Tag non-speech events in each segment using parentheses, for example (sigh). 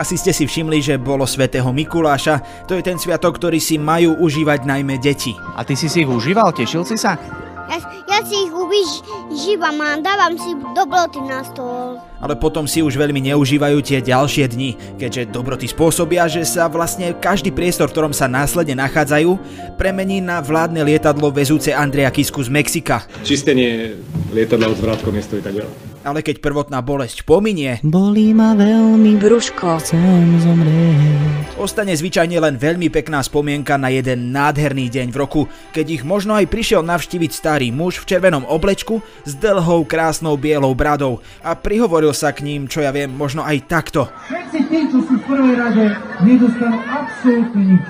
Asi ste si všimli, že bolo svätého Mikuláša, to je ten sviatok, ktorý si majú užívať najmä deti. A ty si si ich užíval? Tešil si sa? Ja, ja si ich užívam a dávam si dobroty na stôl. Ale potom si už veľmi neužívajú tie ďalšie dni, keďže dobroty spôsobia, že sa vlastne každý priestor, v ktorom sa následne nachádzajú, premení na vládne lietadlo vezúce Andreja Kisku z Mexika. Čistenie lietadla od zvrátkom nestojí tak veľa. Ale keď prvotná bolesť pominie, Bolí ma veľmi brúško, chcem zomrieť. ostane zvyčajne len veľmi pekná spomienka na jeden nádherný deň v roku, keď ich možno aj prišiel navštíviť starý muž v červenom oblečku s dlhou krásnou bielou bradou a prihovoril sa k ním, čo ja viem, možno aj takto. Všetci tí, čo sú v prvej rade, nedostanú absolútne nič.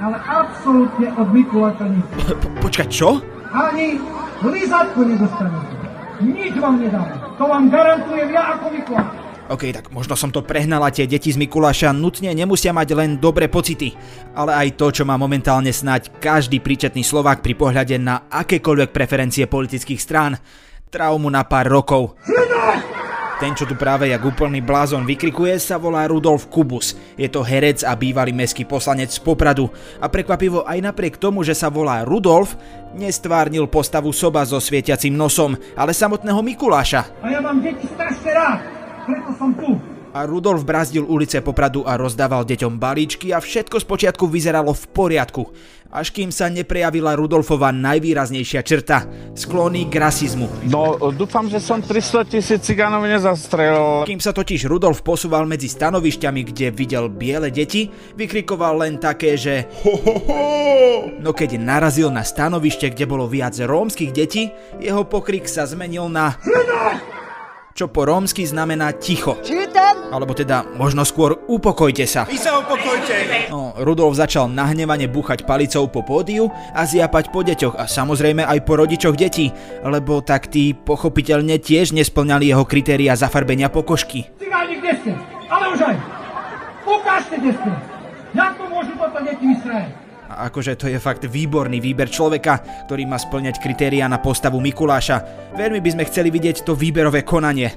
Ale absolútne od Mikuláša nič. Po- Počkať, čo? Ani lizatku nedostanete. Nič vám nedám. To vám garantujem ja ako Mikuláš. OK, tak možno som to prehnala, tie deti z Mikuláša nutne nemusia mať len dobré pocity, ale aj to, čo má momentálne snať každý príčetný Slovák pri pohľade na akékoľvek preferencie politických strán. Traumu na pár rokov. Ten, čo tu práve jak úplný blázon vykrikuje, sa volá Rudolf Kubus. Je to herec a bývalý mestský poslanec z Popradu. A prekvapivo aj napriek tomu, že sa volá Rudolf, nestvárnil postavu soba so svietiacim nosom, ale samotného Mikuláša. A ja mám deti strašne rád. Preto som tu. A Rudolf brazdil ulice Popradu a rozdával deťom balíčky a všetko spočiatku vyzeralo v poriadku. Až kým sa neprejavila Rudolfova najvýraznejšia črta – sklony k rasizmu. No, dúfam, že som 300 tisíc cigánov nezastrelil. Kým sa totiž Rudolf posúval medzi stanovišťami, kde videl biele deti, vykrikoval len také, že ho, ho, ho. No keď narazil na stanovište, kde bolo viac rómskych detí, jeho pokrik sa zmenil na čo po rómsky znamená ticho. Alebo teda možno skôr upokojte sa. Vy sa upokojte! No, Rudolf začal nahnevane búchať palicou po pódiu a zjapať po deťoch a samozrejme aj po rodičoch detí, lebo tak tí pochopiteľne tiež nesplňali jeho kritéria zafarbenia pokožky. Cigáni, kde ste? Ale už aj. Ukážte, kde ste. Jak to môžu toto deti vystrajať? Akože to je fakt výborný výber človeka, ktorý má splňať kritériá na postavu Mikuláša. Veľmi by sme chceli vidieť to výberové konanie.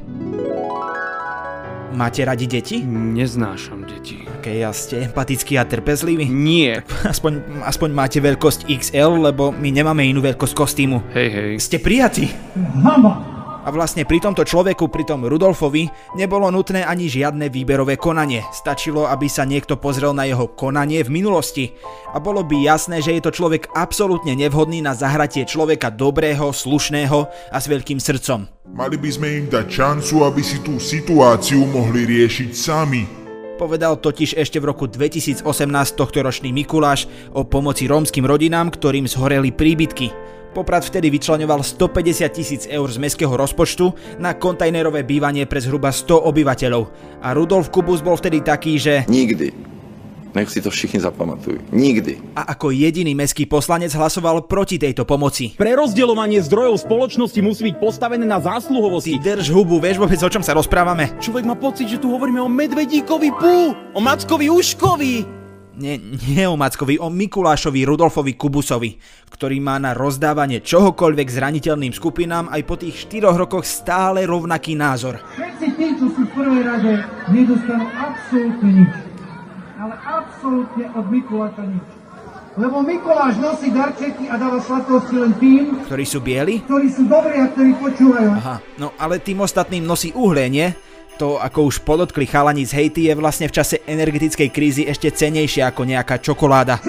Máte radi deti? Neznášam deti. Ok, ja ste empatickí a trpezliví? Nie. (laughs) Aspoň, aspoň máte veľkosť XL, lebo my nemáme inú veľkosť kostýmu. Hej, hej. Ste prijatí? Hamba. A vlastne pri tomto človeku, pri tom Rudolfovi, nebolo nutné ani žiadne výberové konanie. Stačilo, aby sa niekto pozrel na jeho konanie v minulosti. A bolo by jasné, že je to človek absolútne nevhodný na zahratie človeka dobrého, slušného a s veľkým srdcom. Mali by sme im dať šancu, aby si tú situáciu mohli riešiť sami. Povedal totiž ešte v roku 2018 tohtoročný Mikuláš o pomoci rómskym rodinám, ktorým zhoreli príbytky. Poprad vtedy vyčlenoval 150 tisíc eur z mestského rozpočtu na kontajnerové bývanie pre zhruba 100 obyvateľov. A Rudolf Kubus bol vtedy taký, že... Nikdy. Nech si to všichni zapamatujú. Nikdy. A ako jediný mestský poslanec hlasoval proti tejto pomoci. Prerozdeľovanie zdrojov spoločnosti musí byť postavené na Ty zásluhovosti. drž hubu, vieš vôbec o čom sa rozprávame? Človek má pocit, že tu hovoríme o medvedíkovi pú, o mackovi uškovi. Nie, nie o Mackovi, o Mikulášovi Rudolfovi Kubusovi, ktorý má na rozdávanie čohokoľvek zraniteľným skupinám aj po tých 4 rokoch stále rovnaký názor. Všetci tí, čo sú v prvej rade, nedostanú absolútne nič. Ale absolútne od Mikuláša nič. Lebo Mikuláš nosí darčeky a dáva sladkosti len tým, Ktorí sú bieli? ktorí sú dobrí a ktorí počúvajú. Aha, no ale tým ostatným nosí uhlie, nie? To, ako už podotkli chalani z Haiti, je vlastne v čase energetickej krízy ešte cenejšie ako nejaká čokoláda.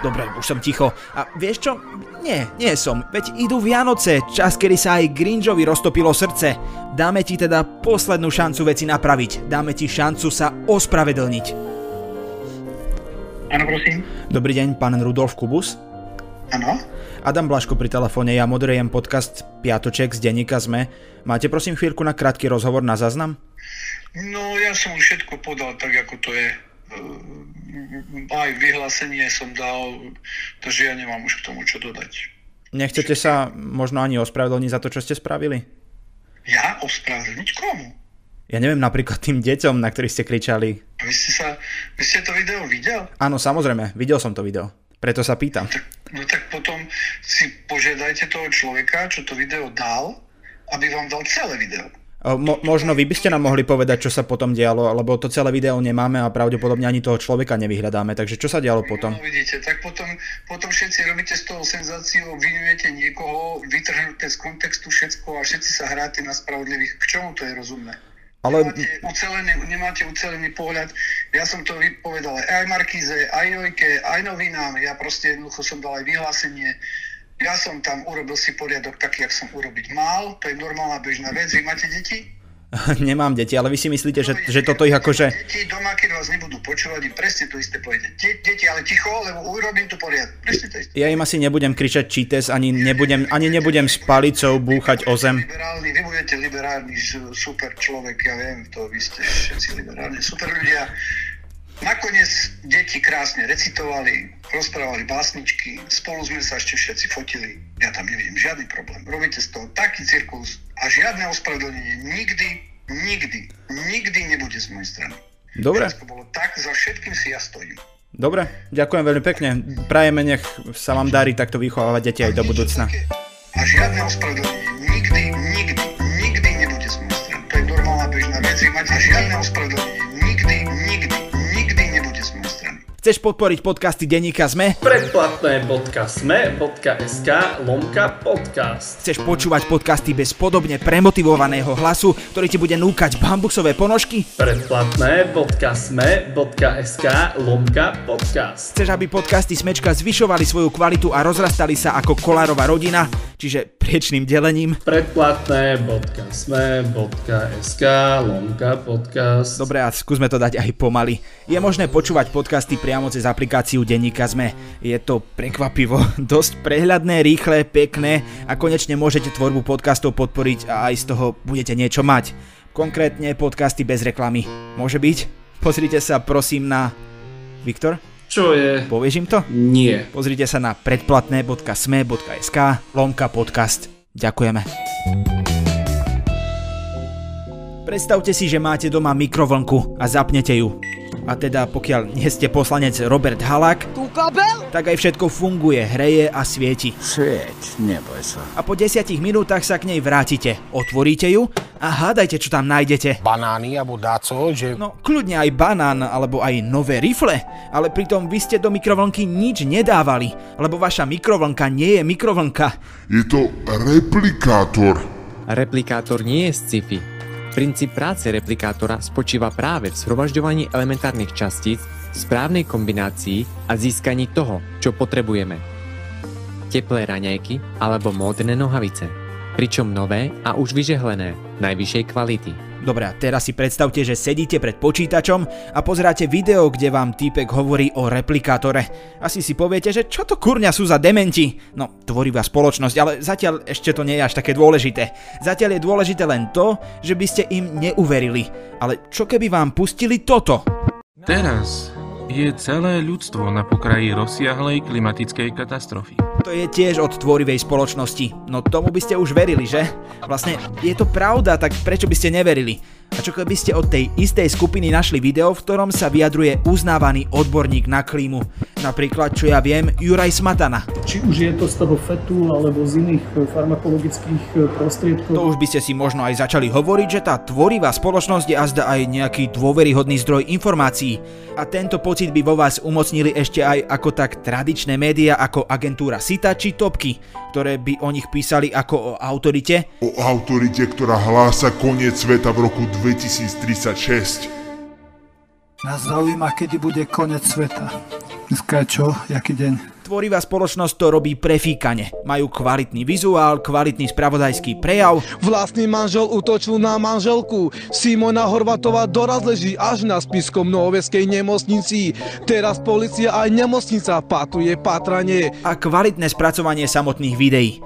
Dobre, už som ticho. A vieš čo? Nie, nie som. Veď idú Vianoce, čas, kedy sa aj Gringovi roztopilo srdce. Dáme ti teda poslednú šancu veci napraviť. Dáme ti šancu sa ospravedlniť. Áno, prosím. Dobrý deň, pán Rudolf Kubus. Áno. Adam Blaško pri telefóne, ja moderujem podcast Piatoček z denníka ZME. Máte prosím chvíľku na krátky rozhovor na záznam? No, ja som už všetko podal tak, ako to je. Ehm, Aj vyhlásenie som dal, takže ja nemám už k tomu čo dodať. Nechcete sa možno ani ospravedlniť za to, čo ste spravili? Ja ospravedlniť komu? Ja neviem, napríklad tým deťom, na ktorých ste kričali. Vy ste, sa, vy ste to video videl? Áno, samozrejme, videl som to video. Preto sa pýtam. No tak potom si požiadajte toho človeka, čo to video dal, aby vám dal celé video. Mo- možno vy by ste nám mohli povedať, čo sa potom dialo, lebo to celé video nemáme a pravdepodobne ani toho človeka nevyhľadáme, takže čo sa dialo potom? No vidíte, tak potom, potom všetci robíte z toho senzáciu, vynujete niekoho, vytrhnuté z kontextu všetko a všetci sa hráte na spravodlivých. K čomu to je rozumné? Ale... Nemáte, ucelený, nemáte ucelený pohľad. Ja som to vypovedal aj Markíze, aj Jojke, aj novinám. Ja proste jednoducho som dal aj vyhlásenie ja som tam urobil si poriadok taký, jak som urobiť mal, to je normálna bežná vec. Vy máte deti? (laughs) Nemám deti, ale vy si myslíte, že, že toto ich akože... Deti doma, keď vás nebudú počúvať, im presne to isté povedete. Deti, ale ticho, lebo urobím tu poriadok. Presne to isté. Ja im asi nebudem kričať čítes, ani nebudem, ani nebudem s palicou búchať o zem. Liberálny, vy budete liberálny super človek, ja viem to, vy ste všetci liberálni super ľudia. Nakoniec deti krásne recitovali, rozprávali básničky, spolu sme sa ešte všetci fotili. Ja tam nevidím žiadny problém. Robíte z toho taký cirkus a žiadne ospravedlnenie nikdy, nikdy, nikdy nebude z mojej strany. Dobre. To bolo tak, za všetkým si ja stojím. Dobre, ďakujem veľmi pekne. Prajeme, nech sa vám darí takto vychovávať deti aj do budúcna. A žiadne ospravedlenie nikdy, nikdy, nikdy nebude z mojej strany. To je normálna bežná vec. A žiadne ospravedlenie nikdy, nikdy, Chceš podporiť podcasty Deníka Sme? Predplatné.sme.sk lomka podcast. Chceš počúvať podcasty bez podobne premotivovaného hlasu, ktorý ti bude núkať bambusové ponožky? Predplatné.sme.sk lomka podcast. Chceš, aby podcasty Smečka zvyšovali svoju kvalitu a rozrastali sa ako kolárová rodina, čiže priečným delením? Predplatné.sme.sk lomka podcast. Dobre, a skúsme to dať aj pomaly. Je možné počúvať podcasty pri priamo cez aplikáciu Denníka Sme. Je to prekvapivo, (laughs) dosť prehľadné, rýchle, pekné a konečne môžete tvorbu podcastov podporiť a aj z toho budete niečo mať. Konkrétne podcasty bez reklamy. Môže byť? Pozrite sa prosím na... Viktor? Čo je? Povieš im to? Nie. Pozrite sa na predplatné.sme.sk lomka podcast. Ďakujeme. Predstavte si, že máte doma mikrovlnku a zapnete ju. A teda pokiaľ nie ste poslanec Robert Halak, tak aj všetko funguje, hreje a svieti. Svieť, neboj sa. A po desiatich minútach sa k nej vrátite, otvoríte ju a hádajte, čo tam nájdete. Banány alebo dáco, že... No, kľudne aj banán alebo aj nové rifle, ale pritom vy ste do mikrovlnky nič nedávali, lebo vaša mikrovlnka nie je mikrovlnka. Je to replikátor. Replikátor nie je sci-fi Princíp práce replikátora spočíva práve v zhromažďovaní elementárnych častíc správnej kombinácii a získaní toho, čo potrebujeme. Teplé raňajky alebo módne nohavice, pričom nové a už vyžehlené, najvyššej kvality. Dobre, teraz si predstavte, že sedíte pred počítačom a pozeráte video, kde vám týpek hovorí o replikátore. Asi si poviete, že čo to kurňa sú za dementi? No, tvorivá spoločnosť, ale zatiaľ ešte to nie je až také dôležité. Zatiaľ je dôležité len to, že by ste im neuverili. Ale čo keby vám pustili toto? Teraz je celé ľudstvo na pokraji rozsiahlej klimatickej katastrofy. To je tiež od tvorivej spoločnosti. No tomu by ste už verili, že? Vlastne je to pravda, tak prečo by ste neverili? A čo keby ste od tej istej skupiny našli video, v ktorom sa vyjadruje uznávaný odborník na klímu? Napríklad, čo ja viem, Juraj Smatana. Či už je to z toho fetu alebo z iných e, farmakologických e, prostriedkov. To už by ste si možno aj začali hovoriť, že tá tvorivá spoločnosť je azda aj nejaký dôveryhodný zdroj informácií. A tento pocit by vo vás umocnili ešte aj ako tak tradičné médiá ako agentúra Sita či Topky, ktoré by o nich písali ako o autorite. O autorite, ktorá hlása koniec sveta v roku 2036. Nás zaujíma, kedy bude koniec sveta. Dneska je čo? Jaký deň? Tvorivá spoločnosť to robí prefíkane. Majú kvalitný vizuál, kvalitný spravodajský prejav. Vlastný manžel utočil na manželku. Simona Horvatová doraz leží až na spiskom Novoveskej nemocnici. Teraz policia aj nemocnica patuje patranie. A kvalitné spracovanie samotných videí.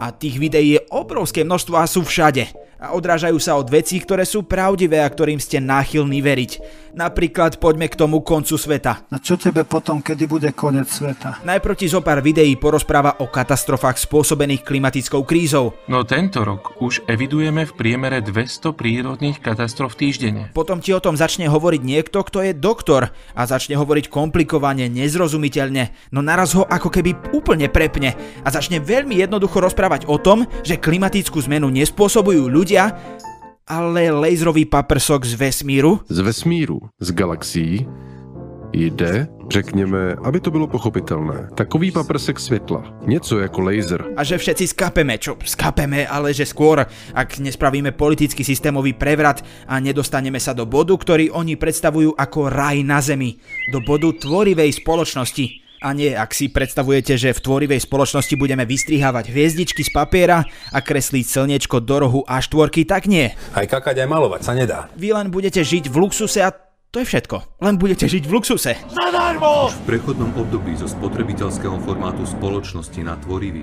A tých videí je obrovské množstvo a sú všade a odrážajú sa od vecí, ktoré sú pravdivé a ktorým ste náchylní veriť. Napríklad poďme k tomu koncu sveta. A čo tebe potom, kedy bude koniec sveta? Najprv ti zo pár videí porozpráva o katastrofách spôsobených klimatickou krízou. No tento rok už evidujeme v priemere 200 prírodných katastrof týždenne. Potom ti o tom začne hovoriť niekto, kto je doktor a začne hovoriť komplikovane, nezrozumiteľne, no naraz ho ako keby úplne prepne a začne veľmi jednoducho rozprávať o tom, že klimatickú zmenu nespôsobujú ľudia, ľudia, ale laserový paprsok z vesmíru? Z vesmíru, z galaxií, Jde, řekněme, aby to bylo pochopitelné. Takový paprsek světla. Něco jako laser. A že všetci skapeme, čo skapeme, ale že skôr, ak nespravíme politický systémový prevrat a nedostaneme sa do bodu, ktorý oni predstavujú ako raj na zemi. Do bodu tvorivej spoločnosti. A nie, ak si predstavujete, že v tvorivej spoločnosti budeme vystrihávať hviezdičky z papiera a kresliť slniečko do rohu a štvorky, tak nie. Aj kakať, aj malovať sa nedá. Vy len budete žiť v luxuse a to je všetko. Len budete žiť v luxuse. Zadarmo! V prechodnom období zo spotrebiteľského formátu spoločnosti na tvorivý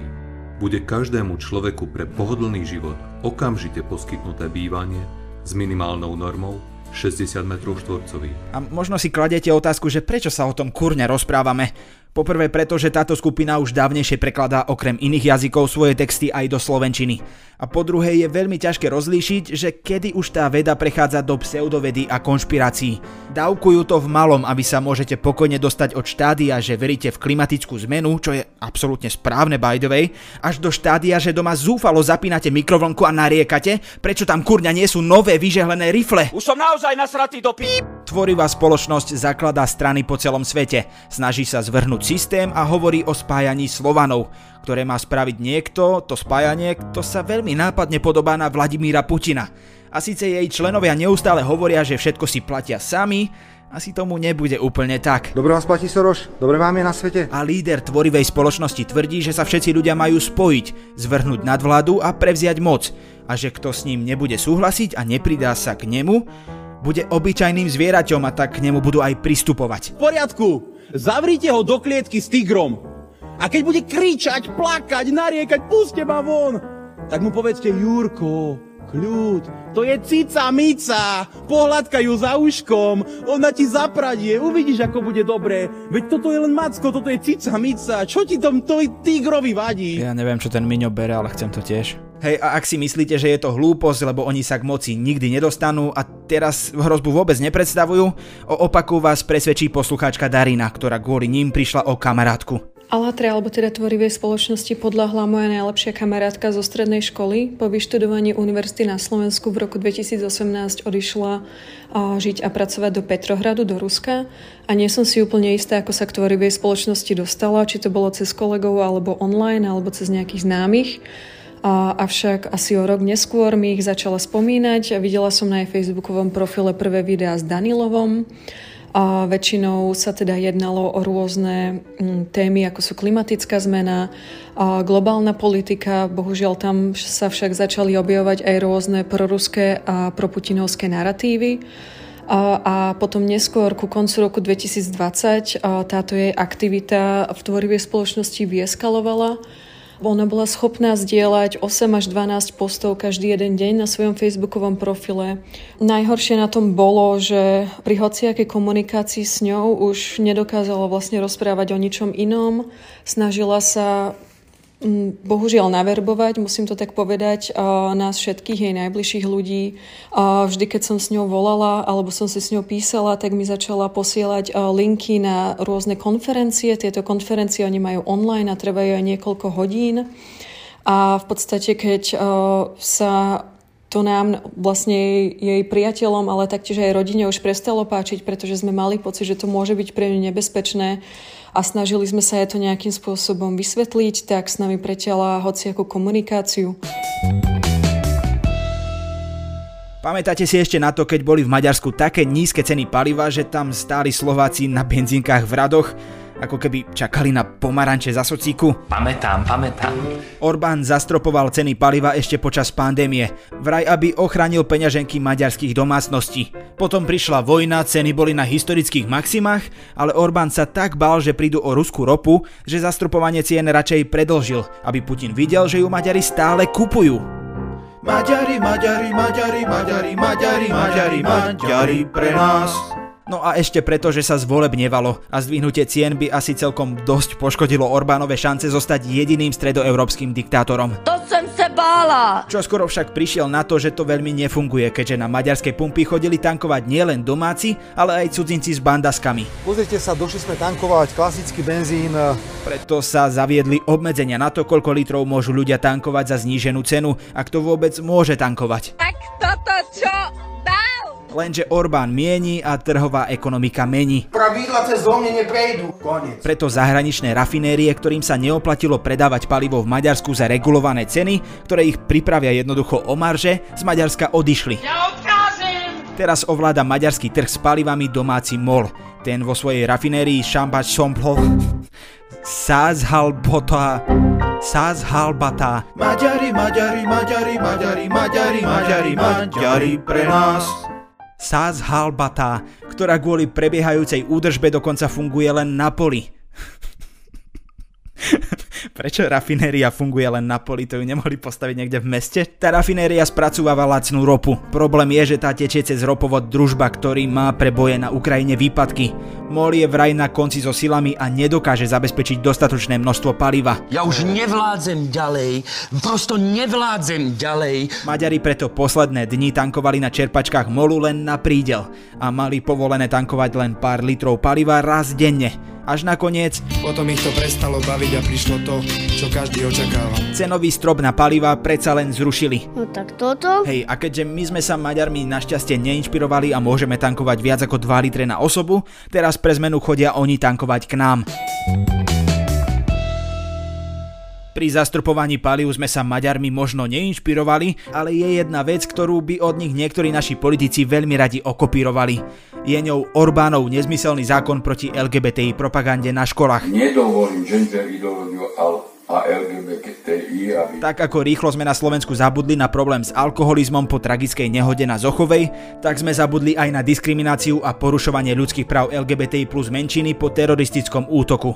bude každému človeku pre pohodlný život okamžite poskytnuté bývanie s minimálnou normou 60 m štvorcových. A možno si kladete otázku, že prečo sa o tom kurne rozprávame. Poprvé preto, že táto skupina už dávnejšie prekladá okrem iných jazykov svoje texty aj do slovenčiny. A po druhé je veľmi ťažké rozlíšiť, že kedy už tá veda prechádza do pseudovedy a konšpirácií. Dávkujú to v malom, aby sa môžete pokojne dostať od štádia, že veríte v klimatickú zmenu, čo je absolútne správne by the way, až do štádia, že doma zúfalo zapínate mikrovlnku a nariekate, prečo tam kurňa nie sú nové vyžehlené rifle. Už som naozaj nasratý do pí... Tvorivá spoločnosť zakladá strany po celom svete, snaží sa zvrhnúť systém a hovorí o spájaní Slovanov, ktoré má spraviť niekto, to spájanie, to sa veľmi nápadne podobá na Vladimíra Putina. A síce jej členovia neustále hovoria, že všetko si platia sami, asi tomu nebude úplne tak. Dobre vás platí Soroš, dobre vám je na svete. A líder tvorivej spoločnosti tvrdí, že sa všetci ľudia majú spojiť, zvrhnúť nadvládu a prevziať moc. A že kto s ním nebude súhlasiť a nepridá sa k nemu, bude obyčajným zvieraťom a tak k nemu budú aj pristupovať. V poriadku, zavrite ho do klietky s tigrom. A keď bude kričať, plakať, nariekať, puste ma von, tak mu povedzte, Jurko, kľud, to je cica mica, pohľadka ju za uškom, ona ti zapradie, uvidíš, ako bude dobré. Veď toto je len macko, toto je cica mica, čo ti tom to tigrovi vadí? Ja neviem, čo ten Miňo bere, ale chcem to tiež. Hej, a ak si myslíte, že je to hlúposť, lebo oni sa k moci nikdy nedostanú a teraz hrozbu vôbec nepredstavujú, o opaku vás presvedčí poslucháčka Darina, ktorá kvôli ním prišla o kamarátku. Alatre, alebo teda tvorivej spoločnosti podľahla moja najlepšia kamarátka zo strednej školy. Po vyštudovaní univerzity na Slovensku v roku 2018 odišla žiť a pracovať do Petrohradu, do Ruska. A nie som si úplne istá, ako sa k tvorivej spoločnosti dostala, či to bolo cez kolegov, alebo online, alebo cez nejakých známych. A, avšak asi o rok neskôr mi ich začala spomínať videla som na jej facebookovom profile prvé videá s Danilovom. A väčšinou sa teda jednalo o rôzne mm, témy, ako sú klimatická zmena, a globálna politika. Bohužiaľ tam sa však začali objavovať aj rôzne proruské a proputinovské narratívy. A, a potom neskôr, ku koncu roku 2020, táto jej aktivita v tvorivej spoločnosti vyeskalovala ona bola schopná zdieľať 8 až 12 postov každý jeden deň na svojom facebookovom profile. Najhoršie na tom bolo, že pri hociakej komunikácii s ňou už nedokázala vlastne rozprávať o ničom inom. Snažila sa bohužiaľ naverbovať, musím to tak povedať, nás všetkých jej najbližších ľudí. Vždy, keď som s ňou volala alebo som si s ňou písala, tak mi začala posielať linky na rôzne konferencie. Tieto konferencie oni majú online a trvajú aj niekoľko hodín. A v podstate, keď sa to nám vlastne jej priateľom, ale taktiež aj rodine už prestalo páčiť, pretože sme mali pocit, že to môže byť pre ňu nebezpečné a snažili sme sa jej to nejakým spôsobom vysvetliť, tak s nami preťala hociakú komunikáciu. Pamätáte si ešte na to, keď boli v Maďarsku také nízke ceny paliva, že tam stáli Slováci na benzínkach v radoch? Ako keby čakali na pomaranče za socíku. Pamätám, pamätám. Orbán zastropoval ceny paliva ešte počas pandémie, vraj aby ochránil peňaženky maďarských domácností. Potom prišla vojna, ceny boli na historických maximách, ale Orbán sa tak bál, že prídu o ruskú ropu, že zastropovanie cien radšej predlžil, aby Putin videl, že ju Maďari stále kupujú. Maďari, Maďari, Maďari, Maďari, Maďari, Maďari, Maďari pre nás. No a ešte preto, že sa zvolebnevalo a zdvihnutie cien by asi celkom dosť poškodilo Orbánové šance zostať jediným stredoeurópskym diktátorom. To som sa bála! Čo skoro však prišiel na to, že to veľmi nefunguje, keďže na maďarskej pumpy chodili tankovať nielen domáci, ale aj cudzinci s bandaskami. Pozrite sa, došli sme tankovať klasický benzín. Preto sa zaviedli obmedzenia na to, koľko litrov môžu ľudia tankovať za zníženú cenu, ak to vôbec môže tankovať. Tak to toto čo dal? Lenže Orbán mieni a trhová ekonomika mení. Pravidla cez mne neprejdú. Konec. Preto zahraničné rafinérie, ktorým sa neoplatilo predávať palivo v Maďarsku za regulované ceny, ktoré ich pripravia jednoducho o marže, z Maďarska odišli. Ja! Teraz ovláda maďarský trh s palivami domáci MOL. Ten vo svojej rafinérii Šambač Somplov Sázhalbota Sázhalbata Maďari, Maďari, Maďari, Maďari, Maďari, Maďari, Maďari pre nás Saz Halbata, ktorá kvôli prebiehajúcej údržbe dokonca funguje len na poli. (laughs) Prečo rafinéria funguje len na poli, to ju nemohli postaviť niekde v meste? Tá rafinéria spracúva lacnú ropu. Problém je, že tá tečie cez ropovod družba, ktorý má pre boje na Ukrajine výpadky. MOL je vraj na konci so silami a nedokáže zabezpečiť dostatočné množstvo paliva. Ja už nevládzem ďalej, prosto nevládzem ďalej. Maďari preto posledné dni tankovali na čerpačkách MOLu len na prídel a mali povolené tankovať len pár litrov paliva raz denne až nakoniec... Potom ich to prestalo baviť a prišlo to, čo každý očakával. Cenový strop na paliva predsa len zrušili. No tak toto? Hej, a keďže my sme sa Maďarmi našťastie neinšpirovali a môžeme tankovať viac ako 2 litre na osobu, teraz pre zmenu chodia oni tankovať k nám. Pri zastrupovaní paliu sme sa Maďarmi možno neinšpirovali, ale je jedna vec, ktorú by od nich niektorí naši politici veľmi radi okopírovali. Je ňou Orbánov nezmyselný zákon proti LGBTI propagande na školách. Nedovolím gender ideológiu, a LGBTI. Aby... Tak ako rýchlo sme na Slovensku zabudli na problém s alkoholizmom po tragickej nehode na Zochovej, tak sme zabudli aj na diskrimináciu a porušovanie ľudských práv LGBTI plus menšiny po teroristickom útoku.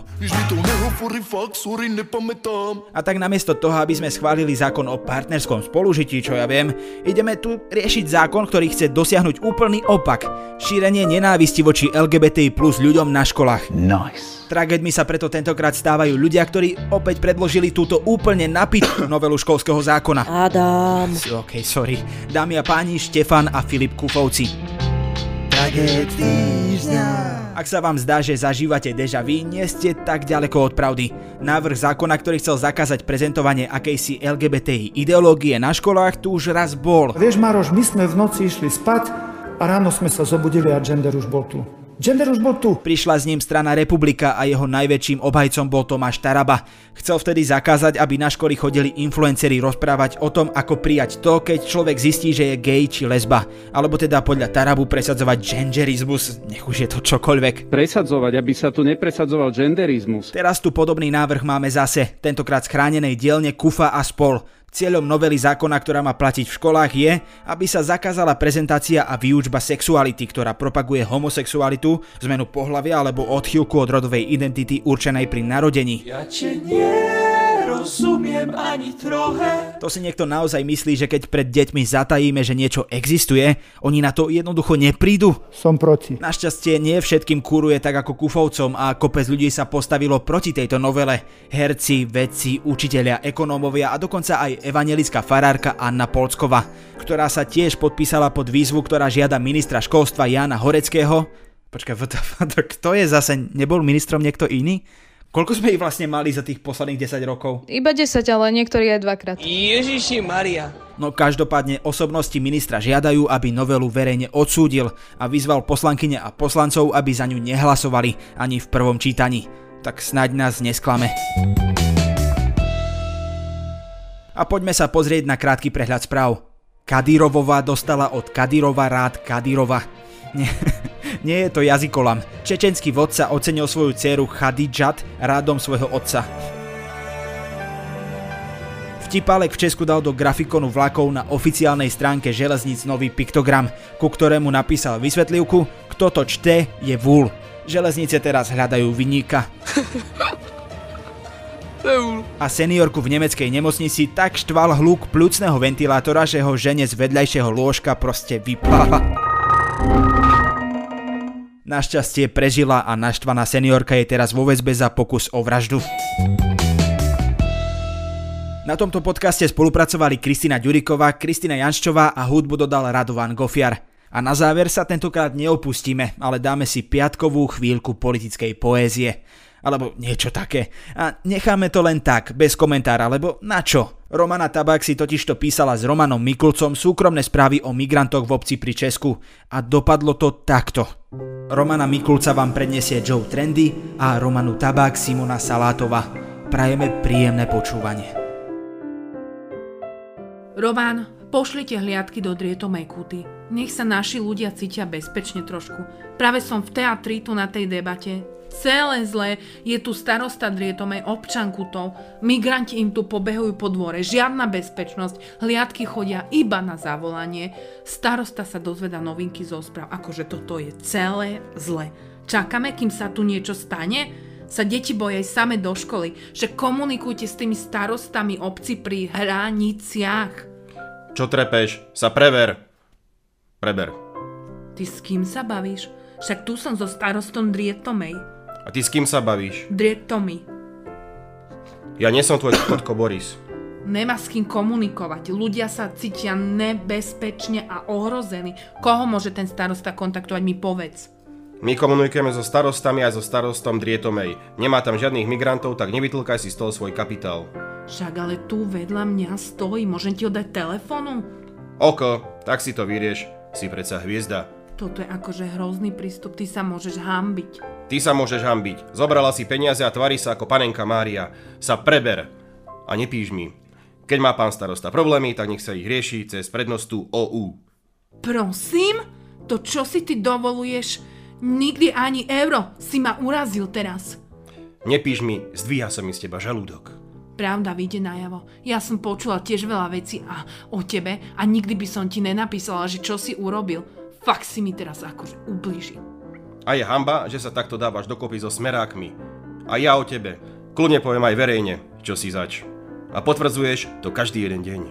A tak namiesto toho, aby sme schválili zákon o partnerskom spolužití, čo ja viem, ideme tu riešiť zákon, ktorý chce dosiahnuť úplný opak. Šírenie nenávisti voči LGBTI plus ľuďom na školách. Nice. Tragédmi sa preto tentokrát stávajú ľudia, ktorí opäť predložili túto úplne napitú (coughs) novelu školského zákona. Adam. Ok, sorry. Dámy a páni, Štefan a Filip Kufovci. Ak sa vám zdá, že zažívate deja vu, nie ste tak ďaleko od pravdy. Návrh zákona, ktorý chcel zakázať prezentovanie akejsi LGBTI ideológie na školách, tu už raz bol. Vieš, Maroš, my sme v noci išli spať a ráno sme sa zobudili a gender už bol tu. Gender už bol tu. Prišla s ním strana Republika a jeho najväčším obhajcom bol Tomáš Taraba. Chcel vtedy zakázať, aby na školy chodili influenceri rozprávať o tom, ako prijať to, keď človek zistí, že je gay či lesba. Alebo teda podľa Tarabu presadzovať genderizmus, nech už je to čokoľvek. Presadzovať, aby sa tu nepresadzoval genderizmus. Teraz tu podobný návrh máme zase, tentokrát z chránenej dielne Kufa a spol. Cieľom novely zákona, ktorá má platiť v školách je, aby sa zakázala prezentácia a výučba sexuality, ktorá propaguje homosexualitu, zmenu pohlavia alebo odchýlku od rodovej identity určenej pri narodení. Ja nerozumiem ani troche. To si niekto naozaj myslí, že keď pred deťmi zatajíme, že niečo existuje, oni na to jednoducho neprídu? Som proti. Našťastie nie všetkým kúruje tak ako kufovcom a kopec ľudí sa postavilo proti tejto novele. Herci, vedci, učitelia, ekonómovia a dokonca aj evangelická farárka Anna Polskova, ktorá sa tiež podpísala pod výzvu, ktorá žiada ministra školstva Jana Horeckého. Počkaj, (laughs) kto je zase, nebol ministrom niekto iný? Koľko sme ich vlastne mali za tých posledných 10 rokov? Iba 10, ale niektorí aj dvakrát. Ježiši Maria. No každopádne osobnosti ministra žiadajú, aby novelu verejne odsúdil a vyzval poslankyne a poslancov, aby za ňu nehlasovali ani v prvom čítaní. Tak snaď nás nesklame. A poďme sa pozrieť na krátky prehľad správ. Kadírovová dostala od Kadírova rád Kadírova. Nie, (laughs) nie je to jazykolam. Čečenský vodca ocenil svoju dceru Khadijat rádom svojho otca. Vtipálek v Česku dal do grafikonu vlakov na oficiálnej stránke železníc nový piktogram, ku ktorému napísal vysvetlivku, kto to čte je vúl. Železnice teraz hľadajú vyníka. A seniorku v nemeckej nemocnici tak štval hluk plúcneho ventilátora, že ho žene z vedľajšieho lôžka proste vyplala. Našťastie prežila a naštvaná seniorka je teraz vo väzbe za pokus o vraždu. Na tomto podcaste spolupracovali Kristina Ďuriková, Kristina Janščová a hudbu dodal Radovan Gofiar. A na záver sa tentokrát neopustíme, ale dáme si piatkovú chvíľku politickej poézie. Alebo niečo také. A necháme to len tak, bez komentára, lebo na čo? Romana Tabák si totižto písala s Romanom Mikulcom súkromné správy o migrantoch v obci pri Česku a dopadlo to takto. Romana Mikulca vám predniesie Joe Trendy a Romanu Tabák Simona Salátova. Prajeme príjemné počúvanie. Román, pošlite hliadky do Drietomej kuty. Nech sa naši ľudia cítia bezpečne trošku. Práve som v teatri tu na tej debate celé zlé, je tu starosta Drietomej občankutov, migranti im tu pobehujú po dvore, žiadna bezpečnosť, hliadky chodia iba na zavolanie, starosta sa dozveda novinky zo správ, akože toto je celé zle. Čakáme, kým sa tu niečo stane? Sa deti boja aj same do školy, že komunikujte s tými starostami obci pri hraniciach. Čo trepeš? Sa prever. Preber. Ty s kým sa bavíš? Však tu som so starostom Drietomej. A ty s kým sa bavíš? Driek Tommy. Ja nie som tvoj kotko Boris. Nemá s kým komunikovať. Ľudia sa cítia nebezpečne a ohrození. Koho môže ten starosta kontaktovať, mi povedz. My komunikujeme so starostami aj so starostom Drietomej. Nemá tam žiadnych migrantov, tak nevytlkaj si z toho svoj kapitál. Však ale tu vedľa mňa stojí, môžem ti ho dať telefonu? Oko, tak si to vyrieš, si predsa hviezda. Toto je akože hrozný prístup, ty sa môžeš hambiť. Ty sa môžeš hambiť. Zobrala si peniaze a tvári sa ako panenka Mária. Sa preber. A nepíš mi. Keď má pán starosta problémy, tak nech sa ich rieši cez prednostu OU. Prosím? To čo si ty dovoluješ? Nikdy ani euro si ma urazil teraz. Nepíš mi, zdvíha sa mi z teba žalúdok. Pravda vyjde najavo. Ja som počula tiež veľa vecí a o tebe a nikdy by som ti nenapísala, že čo si urobil fakt si mi teraz akože ublíži. A je hamba, že sa takto dávaš dokopy so smerákmi. A ja o tebe. Kľudne poviem aj verejne, čo si zač. A potvrdzuješ to každý jeden deň.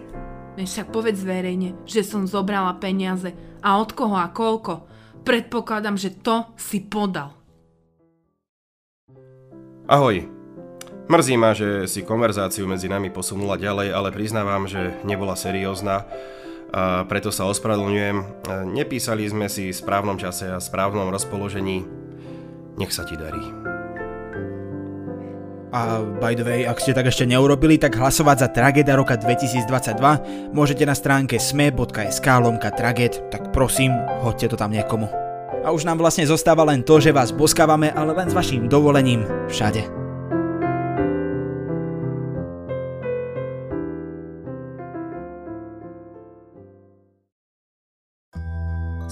Než však povedz verejne, že som zobrala peniaze. A od koho a koľko? Predpokladám, že to si podal. Ahoj. Mrzí ma, že si konverzáciu medzi nami posunula ďalej, ale priznávam, že nebola seriózna a preto sa ospravedlňujem. Nepísali sme si v správnom čase a správnom rozpoložení. Nech sa ti darí. A by the way, ak ste tak ešte neurobili, tak hlasovať za Trageda roka 2022 môžete na stránke sme.sk lomka traged, tak prosím, hoďte to tam niekomu. A už nám vlastne zostáva len to, že vás boskávame, ale len s vašim dovolením všade.